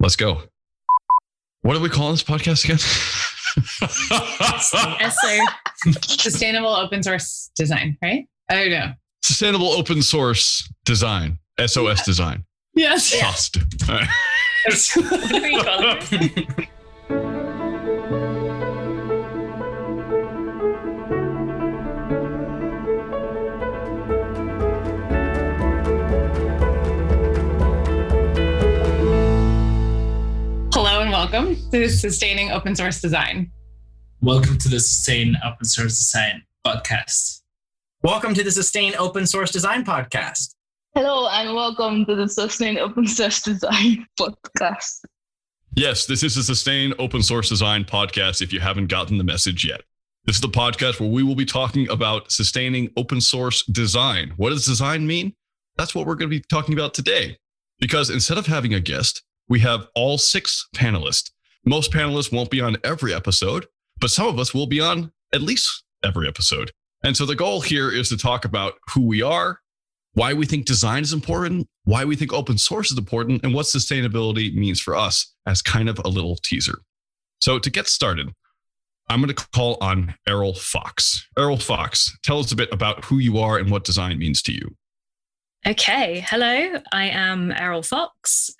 Let's go. What do we call this podcast again? Sustainable open source design, right? Oh no. Sustainable open source design. SOS design. Yes. Cost. All right. welcome to Sustaining Open Source Design. Welcome to the Sustain Open Source Design podcast. Welcome to the Sustain Open Source Design Podcast. Hello and welcome to the Sustain Open Source Design podcast. Yes, this is a Sustain Open Source Design podcast if you haven't gotten the message yet. This is the podcast where we will be talking about sustaining open source design. What does design mean? That's what we're going to be talking about today. Because instead of having a guest, we have all six panelists. Most panelists won't be on every episode, but some of us will be on at least every episode. And so the goal here is to talk about who we are, why we think design is important, why we think open source is important, and what sustainability means for us as kind of a little teaser. So to get started, I'm going to call on Eriol Fox. Eriol Fox, tell us a bit about who you are and what design means to you. Okay, hello. I am Eriol Fox.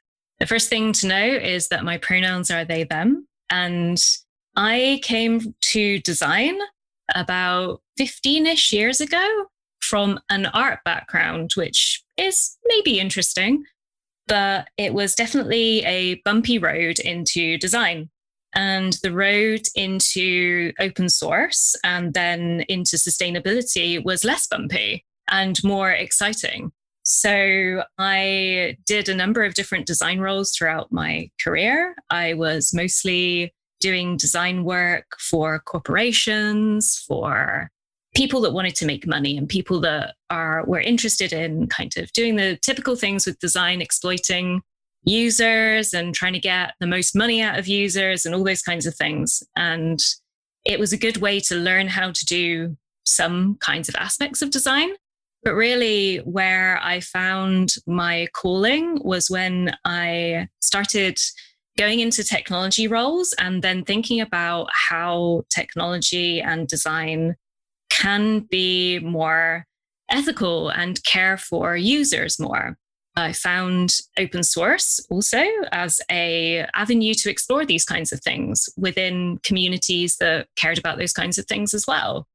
The first thing to know is that my pronouns are they, them. And I came to design about 15 ish years ago from an art background, which is maybe interesting, but it was definitely a bumpy road into design. And the road into open source and then into sustainability was less bumpy and more exciting. So I did a number of different design roles throughout my career. I was mostly doing design work for corporations, for people that wanted to make money and people that are were interested in kind of doing the typical things with design, exploiting users and trying to get the most money out of users and all those kinds of things. And it was a good way to learn how to do some kinds of aspects of design but really, where I found my calling was when I started going into technology roles and then thinking about how technology and design can be more ethical and care for users more. I found open source also as a avenue to explore these kinds of things within communities that cared about those kinds of things as well.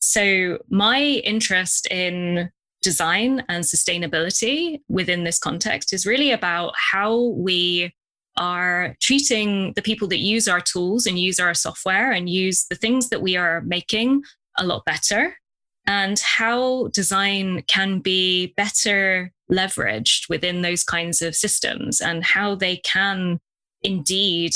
So, my interest in design and sustainability within this context is really about how we are treating the people that use our tools and use our software and use the things that we are making a lot better, and how design can be better leveraged within those kinds of systems, and how they can indeed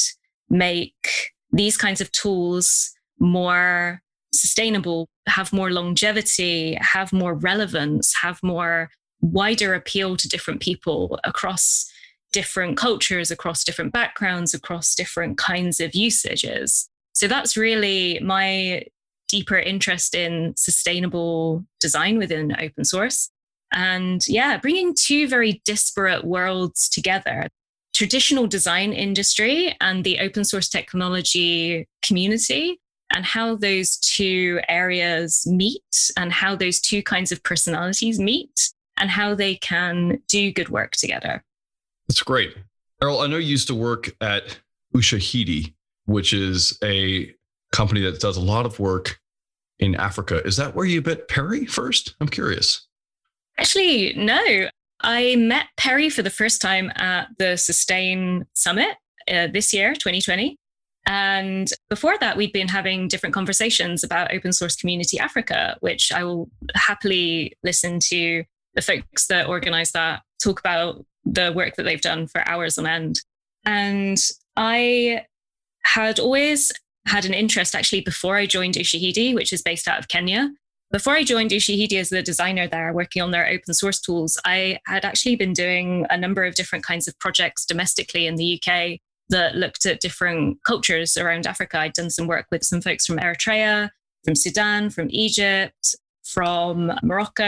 make these kinds of tools more sustainable, have more longevity, have more relevance, have more wider appeal to different people across different cultures, across different backgrounds, across different kinds of usages. So that's really my deeper interest in sustainable design within open source. And yeah, bringing two very disparate worlds together traditional design industry and the open source technology community and how those two areas meet and how those two kinds of personalities meet and how they can do good work together. That's great. Eriol, I know you used to work at Ushahidi, which is a company that does a lot of work in Africa. Is that where you met Perry first? I'm curious. Actually, no. I met Perry for the first time at the Sustain Summit uh, this year, 2020. And before that, we'd been having different conversations about Open Source Community Africa, which I will happily listen to the folks that organize that talk about the work that they've done for hours on end. And I had always had an interest actually before I joined Ushahidi, which is based out of Kenya. Before I joined Ushahidi as the designer there, working on their open source tools, I had actually been doing a number of different kinds of projects domestically in the UK that looked at different cultures around Africa. I'd done some work with some folks from Eritrea, from Sudan, from Egypt, from Morocco,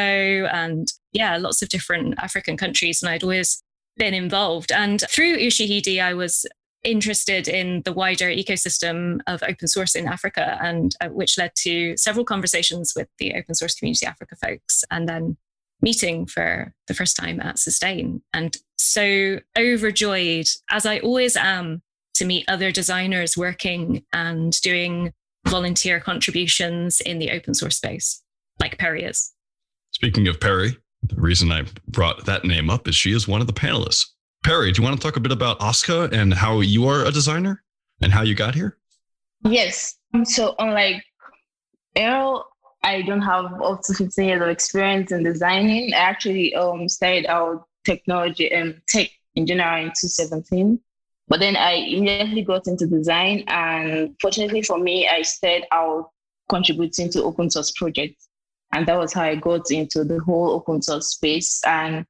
and yeah, lots of different African countries. And I'd always been involved. And through Ushahidi, I was interested in the wider ecosystem of open source in Africa, and uh, which led to several conversations with the Open Source Community Africa folks, and then meeting for the first time at Sustain. And so overjoyed, as I always am, to meet other designers working and doing volunteer contributions in the open source space, like Perry is. Speaking of Perry, the reason I brought that name up is she is one of the panelists. Perry, do you want to talk a bit about OSCA and how you are a designer and how you got here? Yes. So unlike Eriol, I don't have up to 15 years of experience in designing. I actually um, started out technology and tech in general in 2017. But then I immediately got into design. And fortunately for me, I started out contributing to open source projects. And that was how I got into the whole open source space. And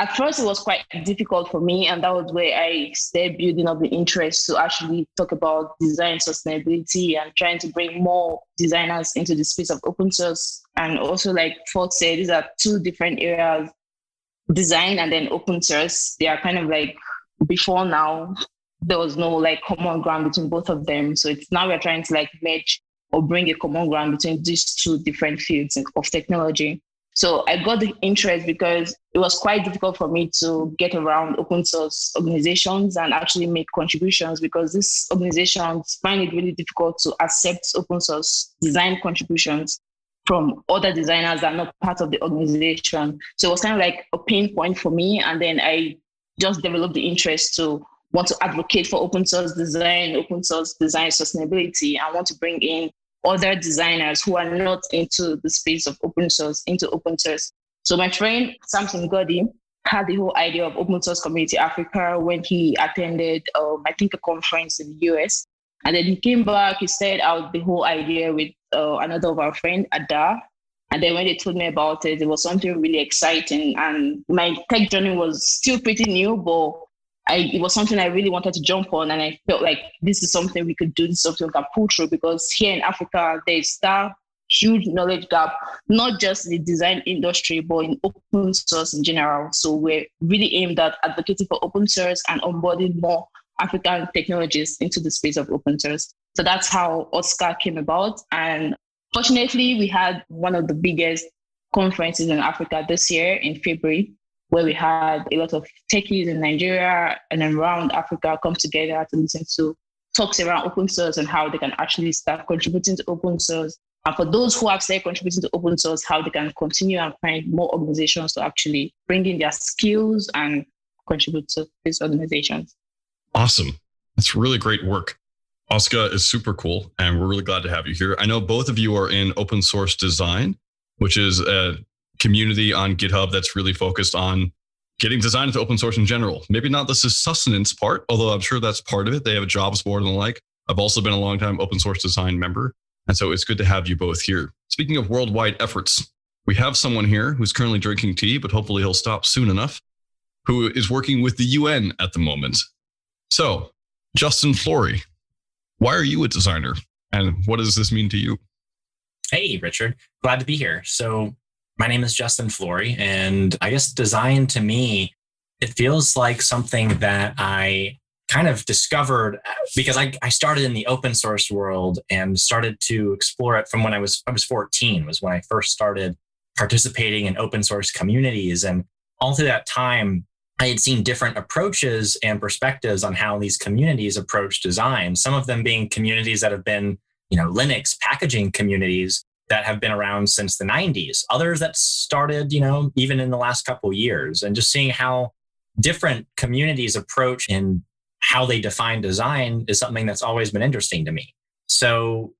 at first, it was quite difficult for me. And that was where I started building up the interest to actually talk about design sustainability and trying to bring more designers into the space of open source. And also, like Fox said, these are two different areas design and then open source. They are kind of like before now, there was no like common ground between both of them. So it's now we're trying to like merge or bring a common ground between these two different fields of technology. So I got the interest because it was quite difficult for me to get around open source organizations and actually make contributions because these organizations find it really difficult to accept open source design contributions from other designers that are not part of the organization. So it was kind of like a pain point for me. And then I just developed the interest to want to advocate for open source design, open source design sustainability, and want to bring in other designers who are not into the space of open source into open source. So my friend Samson Goddy had the whole idea of open source community Africa when he attended, um, I think, a conference in the US. And then he came back, he said out the whole idea with uh, another of our friend, Ada. And then when they told me about it, it was something really exciting. And my tech journey was still pretty new, but I, it was something I really wanted to jump on. And I felt like this is something we could do, this is something we can pull through because here in Africa, there's that huge knowledge gap, not just in the design industry, but in open source in general. So we're really aimed at advocating for open source and onboarding more African technologies into the space of open source. So that's how OSCA came about. And fortunately, we had one of the biggest conferences in Africa this year in February where we had a lot of techies in Nigeria and around Africa come together to listen to talks around open source and how they can actually start contributing to open source. And for those who have started contributing to open source, how they can continue and find more organizations to actually bring in their skills and contribute to these organizations. Awesome. That's really great work. OSCA is super cool, and we're really glad to have you here. I know both of you are in open source design, which is a community on GitHub that's really focused on getting design into open source in general. Maybe not the sustenance part, although I'm sure that's part of it. They have a jobs board and the like. I've also been a long time open source design member. And so it's good to have you both here. Speaking of worldwide efforts, we have someone here who's currently drinking tea, but hopefully he'll stop soon enough, who is working with the UN at the moment. So, Justin Flory, why are you a designer? And what does this mean to you? Hey, Richard. Glad to be here. So, my name is Justin Flory, and I guess design to me, it feels like something that I kind of discovered uh, because I, I started in the open source world and started to explore it from when I was I was 14 was when I first started participating in open source communities. And all through that time I had seen different approaches and perspectives on how these communities approach design some of them being communities that have been you know Linux packaging communities that have been around since the 90s others that started you know even in the last couple years and just seeing how different communities approach and how they define design is something that's always been interesting to me so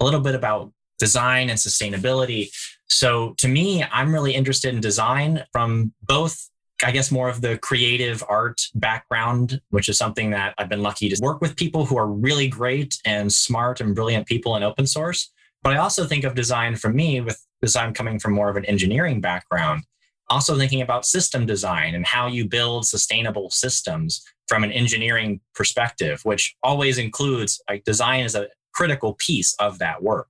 a little bit about design and sustainability so to me i'm really interested in design from both I guess more of the creative art background, which is something that I've been lucky to work with people who are really great and smart and brilliant people in open source. But I also think of design for me with design coming from more of an engineering background, also thinking about system design and how you build sustainable systems from an engineering perspective, which always includes like design is a critical piece of that work.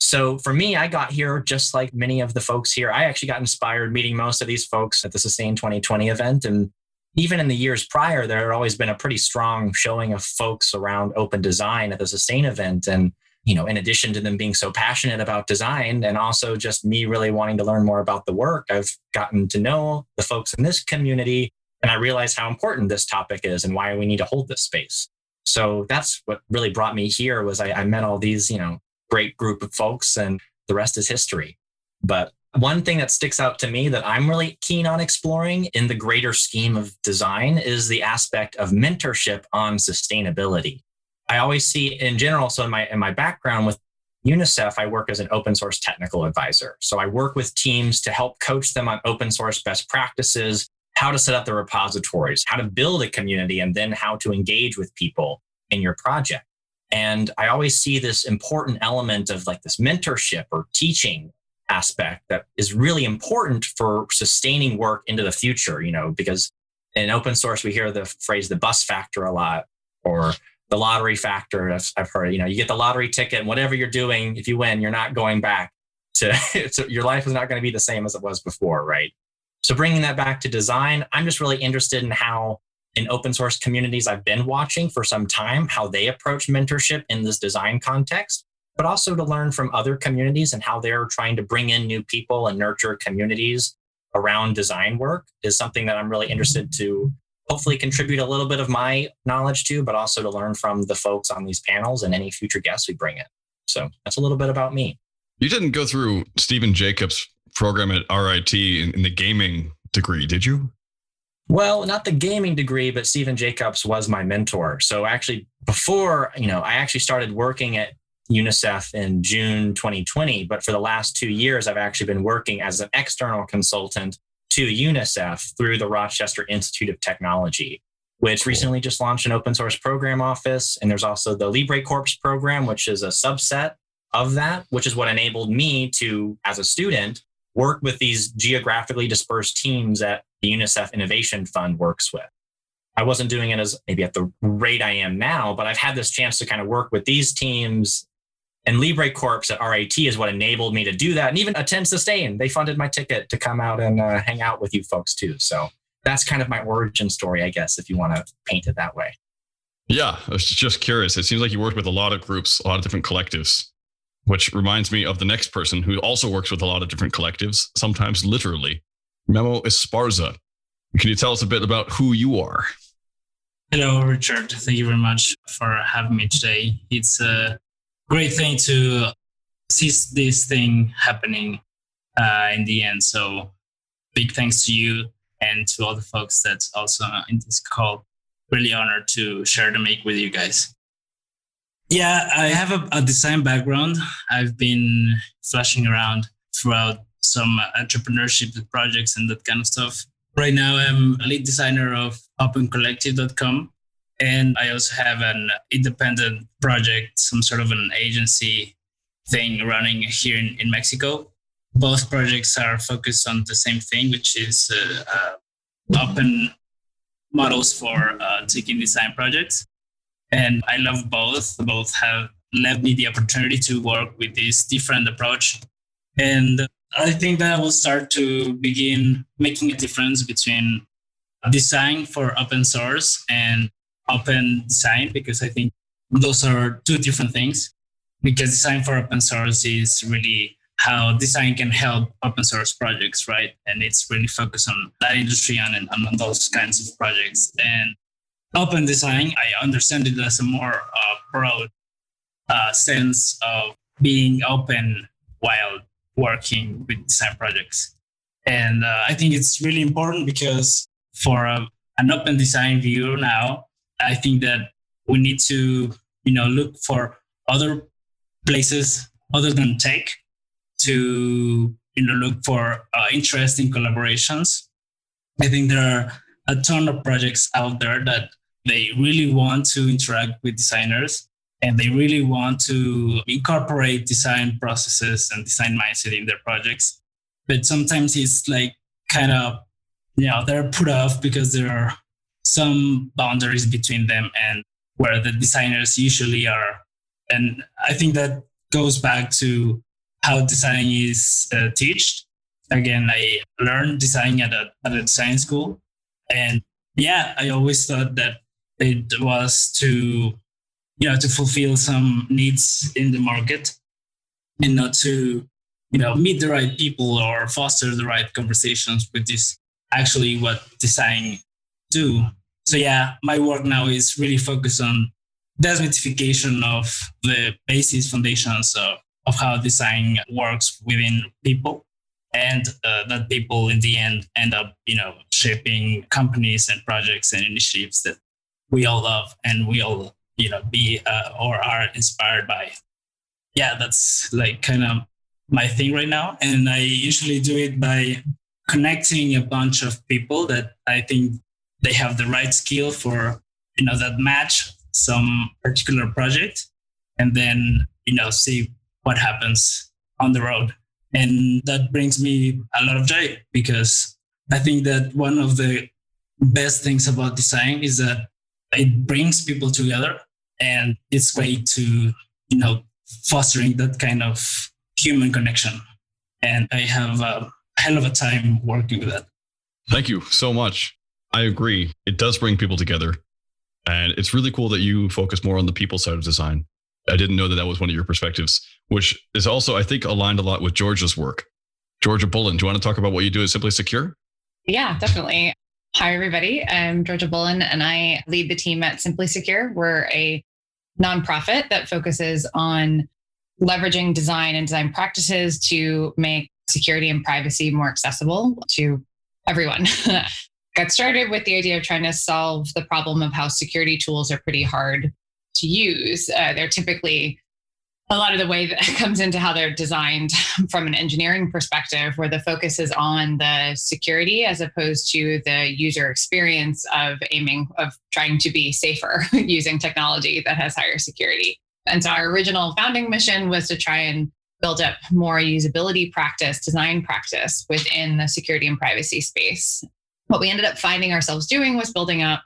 So for me, I got here just like many of the folks here. I actually got inspired meeting most of these folks at the Sustain 2020 event and even in the years prior, there had always been a pretty strong showing of folks around open design at the Sustain event. And, you know, in addition to them being so passionate about design and also just me really wanting to learn more about the work, I've gotten to know the folks in this community. And I realize how important this topic is and why we need to hold this space. So that's what really brought me here was I, I met all these, you know, great group of folks and the rest is history. But one thing that sticks out to me that I'm really keen on exploring in the greater scheme of design is the aspect of mentorship on sustainability. I always see in general, so in my in my background with UNICEF, I work as an open source technical advisor. So I work with teams to help coach them on open source best practices, how to set up the repositories, how to build a community, and then how to engage with people in your project. And I always see this important element of like this mentorship or teaching aspect that is really important for sustaining work into the future, you know, because in open source, we hear the phrase the bus factor a lot or the lottery factor. I've, I've heard, you know, you get the lottery ticket and whatever you're doing, if you win, you're not going back to, to your life is not going to be the same as it was before, right? So bringing that back to design, I'm just really interested in how in open source communities I've been watching for some time, how they approach mentorship in this design context but also to learn from other communities and how they're trying to bring in new people and nurture communities around design work is something that I'm really interested to hopefully contribute a little bit of my knowledge to, but also to learn from the folks on these panels and any future guests we bring in. So that's a little bit about me. You didn't go through Stephen Jacobs' program at RIT in, in the gaming degree, did you? Well, not the gaming degree, but Stephen Jacobs was my mentor. So actually, before, you know, I actually started working at UNICEF in June 2020. But for the last two years, I've actually been working as an external consultant to UNICEF through the Rochester Institute of Technology, which recently just launched an open source program office. And there's also the LibreCorps program, which is a subset of that, which is what enabled me to, as a student, work with these geographically dispersed teams that the UNICEF Innovation Fund works with. I wasn't doing it as maybe at the rate I am now, but I've had this chance to kind of work with these teams and LibreCorps at RIT is what enabled me to do that and even attend Sustain. They funded my ticket to come out and uh, hang out with you folks too. So that's kind of my origin story, I guess, if you want to paint it that way. Yeah, I was just curious. It seems like you worked with a lot of groups, a lot of different collectives, which reminds me of the next person who also works with a lot of different collectives, sometimes literally. Memo Esparza. Can you tell us a bit about who you are? Hello, Richard. Thank you very much for having me today. It's uh, great thing to see this thing happening uh, in the end. So big thanks to you and to all the folks that's also in this call. Really honored to share the make with you guys. Yeah, I have a, a design background. I've been flashing around throughout some entrepreneurship projects and that kind of stuff. Right now, I'm a lead designer of opencollective.com, and I also have an independent project, some sort of an agency thing running here in, in Mexico. Both projects are focused on the same thing, which is uh, uh, open models for uh, taking design projects. And I love both. Both have left me the opportunity to work with this different approach. And I think that I will start to begin making a difference between design for open source and open design because I think those are two different things. Because design for open source is really how design can help open source projects, right? And it's really focused on that industry and, on those kinds of projects. And open design, I understand it as a more uh, broad uh, sense of being open while working with design projects. And uh, I think it's really important because for a, an open design view now, I think that we need to, you know, look for other places other than tech to, you know, look for uh, interesting collaborations. I think there are a ton of projects out there that they really want to interact with designers and they really want to incorporate design processes and design mindset in their projects. But sometimes it's like kind of, you know, they're put off because there are some boundaries between them and where the designers usually are. And I think that goes back to how design is uh, taught. Again, I learned design at a, at a design school. And yeah, I always thought that it was to, you know, to fulfill some needs in the market and not to, you know, meet the right people or foster the right conversations, which is actually what design do. So yeah, my work now is really focused on desmythification of the basis foundations of, of how design works within people. And uh, that people in the end end up you know shaping companies and projects and initiatives that we all love and we all you know be uh, or are inspired by. Yeah that's like kind of my thing right now. And i usually do it by connecting a bunch of people that i think they have the right skill for you know that match some particular project and then you know see what happens on the road and that brings me a lot of joy because I think that one of the best things about design is that it brings people together and it's great to, you know, fostering that kind of human connection. And I have a hell of a time working with that. Thank you so much. I agree. It does bring people together. And it's really cool that you focus more on the people side of design. I didn't know that that was one of your perspectives, which is also, I think, aligned a lot with Georgia's work. Georgia Bullen, do you want to talk about what you do at Simply Secure? Yeah, definitely. Hi, everybody. I'm Georgia Bullen, and I lead the team at Simply Secure. We're a nonprofit that focuses on leveraging design and design practices to make security and privacy more accessible to everyone. Got started with the idea of trying to solve the problem of how security tools are pretty hard to use. Uh, they're typically a lot of the way that comes into how they're designed from an engineering perspective, where the focus is on the security as opposed to the user experience of aiming, of trying to be safer using technology that has higher security. And so our original founding mission was to try and build up more usability practice, design practice within the security and privacy space. What we ended up finding ourselves doing was building up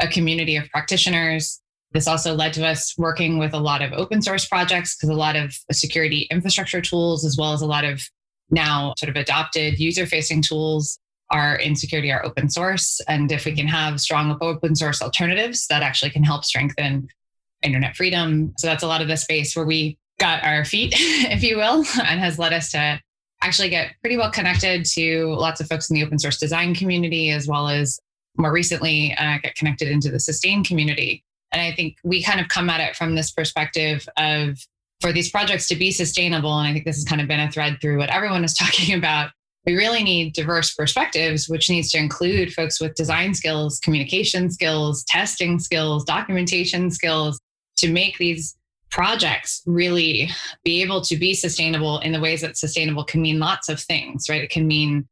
a community of practitioners this also led to us working with a lot of open source projects because a lot of security infrastructure tools, as well as a lot of now sort of adopted user facing tools, are in security are open source. And if we can have strong open source alternatives, that actually can help strengthen internet freedom. So that's a lot of the space where we got our feet, if you will, and has led us to actually get pretty well connected to lots of folks in the open source design community, as well as more recently uh, get connected into the sustain community. And I think we kind of come at it from this perspective of for these projects to be sustainable. And I think this has kind of been a thread through what everyone is talking about. We really need diverse perspectives, which needs to include folks with design skills, communication skills, testing skills, documentation skills to make these projects really be able to be sustainable in the ways that sustainable can mean lots of things, right? It can mean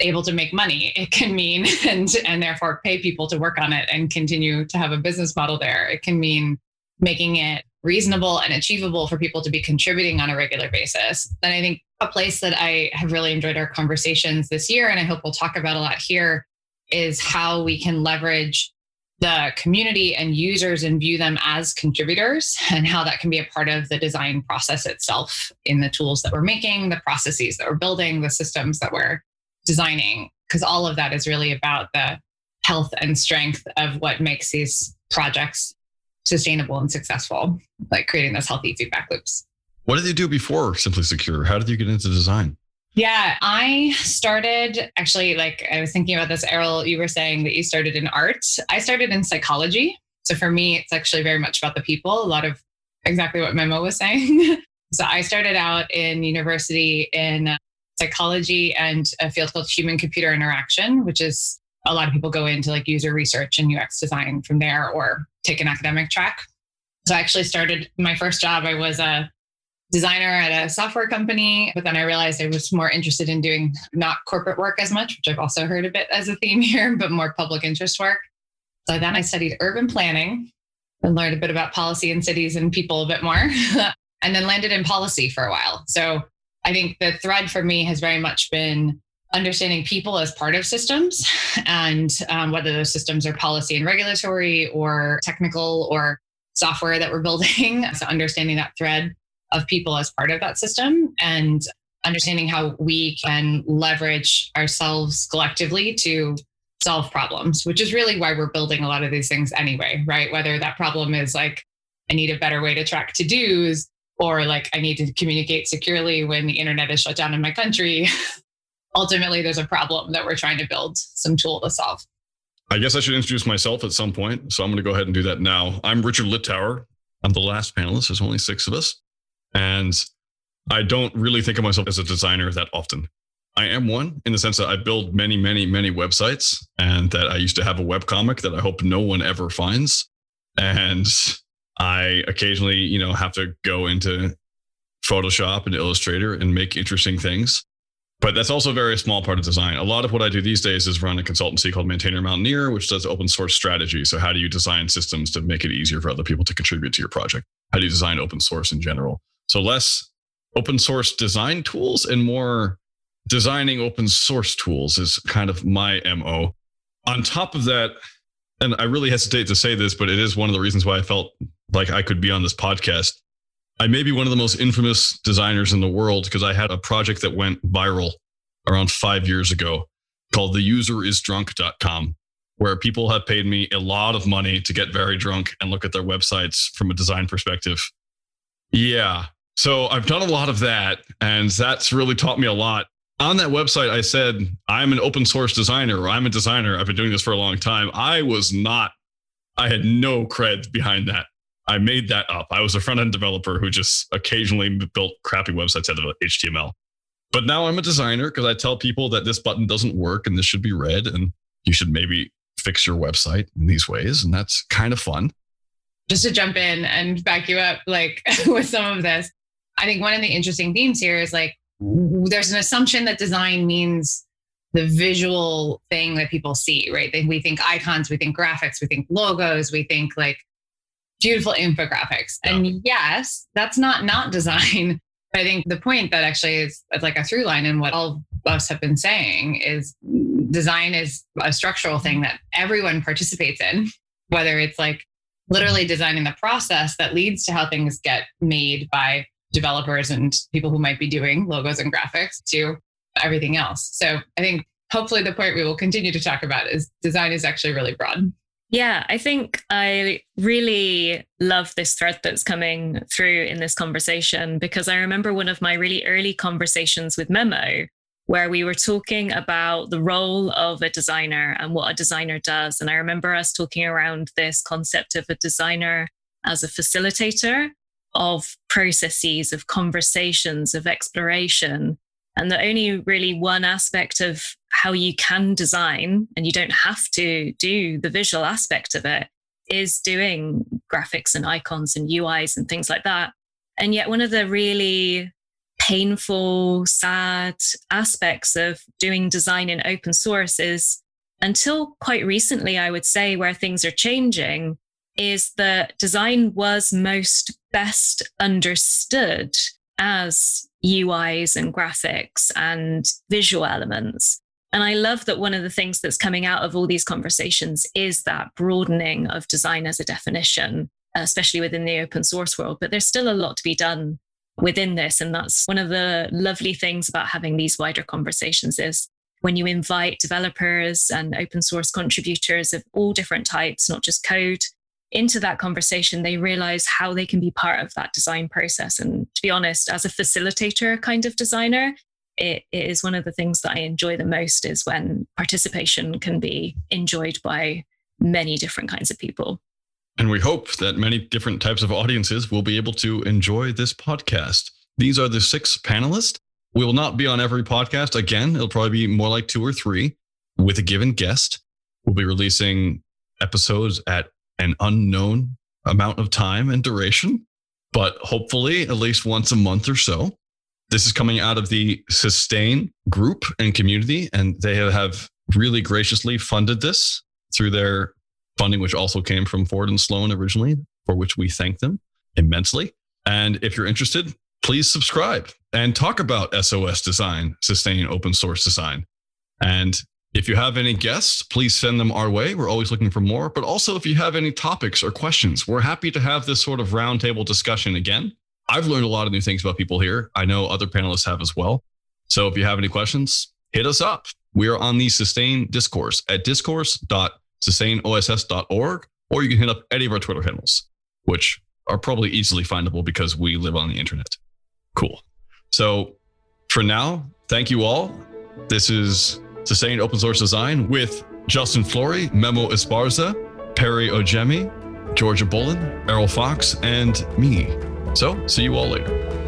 able to make money. It can mean and and therefore pay people to work on it and continue to have a business model there. It can mean making it reasonable and achievable for people to be contributing on a regular basis. And i think a place that i have really enjoyed our conversations this year and i hope we'll talk about a lot here is how we can leverage the community and users and view them as contributors and how that can be a part of the design process itself in the tools that we're making the processes that we're building the systems that we're designing because all of that is really about the health and strength of what makes these projects sustainable and successful, like creating those healthy feedback loops. What did you do before Simply Secure? How did you get into design? Yeah, I started actually, like I was thinking about this, Eriol, you were saying that you started in art. I started in psychology. So for me, it's actually very much about the people, a lot of exactly what Memo was saying. so I started out in university in uh, psychology and a field called human computer interaction, which is a lot of people go into like user research and UX design from there or take an academic track. So I actually started my first job. I was a designer at a software company, but then I realized I was more interested in doing not corporate work as much, which I've also heard a bit as a theme here, but more public interest work. So then I studied urban planning and learned a bit about policy in cities and people a bit more, and then landed in policy for a while. So I think the thread for me has very much been understanding people as part of systems and um, whether those systems are policy and regulatory or technical or software that we're building. so, understanding that thread of people as part of that system and understanding how we can leverage ourselves collectively to solve problems, which is really why we're building a lot of these things anyway, right? Whether that problem is like, I need a better way to track to dos, or like, I need to communicate securely when the internet is shut down in my country. Ultimately, there's a problem that we're trying to build some tool to solve. I guess I should introduce myself at some point. So I'm going to go ahead and do that now. I'm Richard Littauer. I'm the last panelist. There's only six of us. And I don't really think of myself as a designer that often. I am one in the sense that I build many, many, many websites and that I used to have a web comic that I hope no one ever finds. And I occasionally, you know, have to go into Photoshop and Illustrator and make interesting things. But that's also a very small part of design. A lot of what I do these days is run a consultancy called Maintainer Mountaineer, which does open source strategy. So, how do you design systems to make it easier for other people to contribute to your project? How do you design open source in general? So, less open source design tools and more designing open source tools is kind of my MO. On top of that, and I really hesitate to say this, but it is one of the reasons why I felt like I could be on this podcast. I may be one of the most infamous designers in the world because I had a project that went viral around five years ago called the where people have paid me a lot of money to get very drunk and look at their websites from a design perspective. Yeah. So I've done a lot of that, and that's really taught me a lot. On that website, I said, I'm an open source designer, or I'm a designer. I've been doing this for a long time. I was not, I had no cred behind that. I made that up. I was a front end developer who just occasionally built crappy websites out of uh, HTML. But now I'm a designer because I tell people that this button doesn't work and this should be red and you should maybe fix your website in these ways. And that's kind of fun. Just to jump in and back you up, like with some of this, I think one of the interesting themes here is like there's an assumption that design means the visual thing that people see, right? We think icons, we think graphics, we think logos, we think like beautiful infographics. Yeah. And yes, that's not not design. But I think the point that actually is like a through line in what all of us have been saying is design is a structural thing that everyone participates in, whether it's like literally designing the process that leads to how things get made by developers and people who might be doing logos and graphics to everything else. So I think hopefully the point we will continue to talk about is design is actually really broad. Yeah, I think I really love this thread that's coming through in this conversation because I remember one of my really early conversations with Memo where we were talking about the role of a designer and what a designer does. And I remember us talking around this concept of a designer as a facilitator of processes, of conversations, of exploration. And the only really one aspect of how you can design, and you don't have to do the visual aspect of it, is doing graphics and icons and UIs and things like that. And yet, one of the really painful, sad aspects of doing design in open source is until quite recently, I would say, where things are changing, is that design was most best understood as UIs and graphics and visual elements. And I love that one of the things that's coming out of all these conversations is that broadening of design as a definition, especially within the open source world. But there's still a lot to be done within this. And that's one of the lovely things about having these wider conversations is when you invite developers and open source contributors of all different types, not just code, into that conversation, they realize how they can be part of that design process. And to be honest, as a facilitator kind of designer, it, it is one of the things that I enjoy the most is when participation can be enjoyed by many different kinds of people. And we hope that many different types of audiences will be able to enjoy this podcast. These are the six panelists. We will not be on every podcast. Again, it'll probably be more like two or three with a given guest. We'll be releasing episodes at an unknown amount of time and duration, but hopefully at least once a month or so. This is coming out of the Sustain group and community, and they have really graciously funded this through their funding, which also came from Ford and Sloan originally, for which we thank them immensely. And if you're interested, please subscribe and talk about SOS design, sustain open source design. And if you have any guests, please send them our way. We're always looking for more. But also, if you have any topics or questions, we're happy to have this sort of roundtable discussion again. I've learned a lot of new things about people here. I know other panelists have as well. So if you have any questions, hit us up. We are on the Sustain Discourse at discourse.sustainoss.org, or you can hit up any of our Twitter handles, which are probably easily findable because we live on the internet. Cool. So for now, thank you all. This is Sustained Open Source Design with Justin Flory, Memo Esparza, Perry Ojemi, Georgia Bullen, Eriol Fox, and me. So see you all later.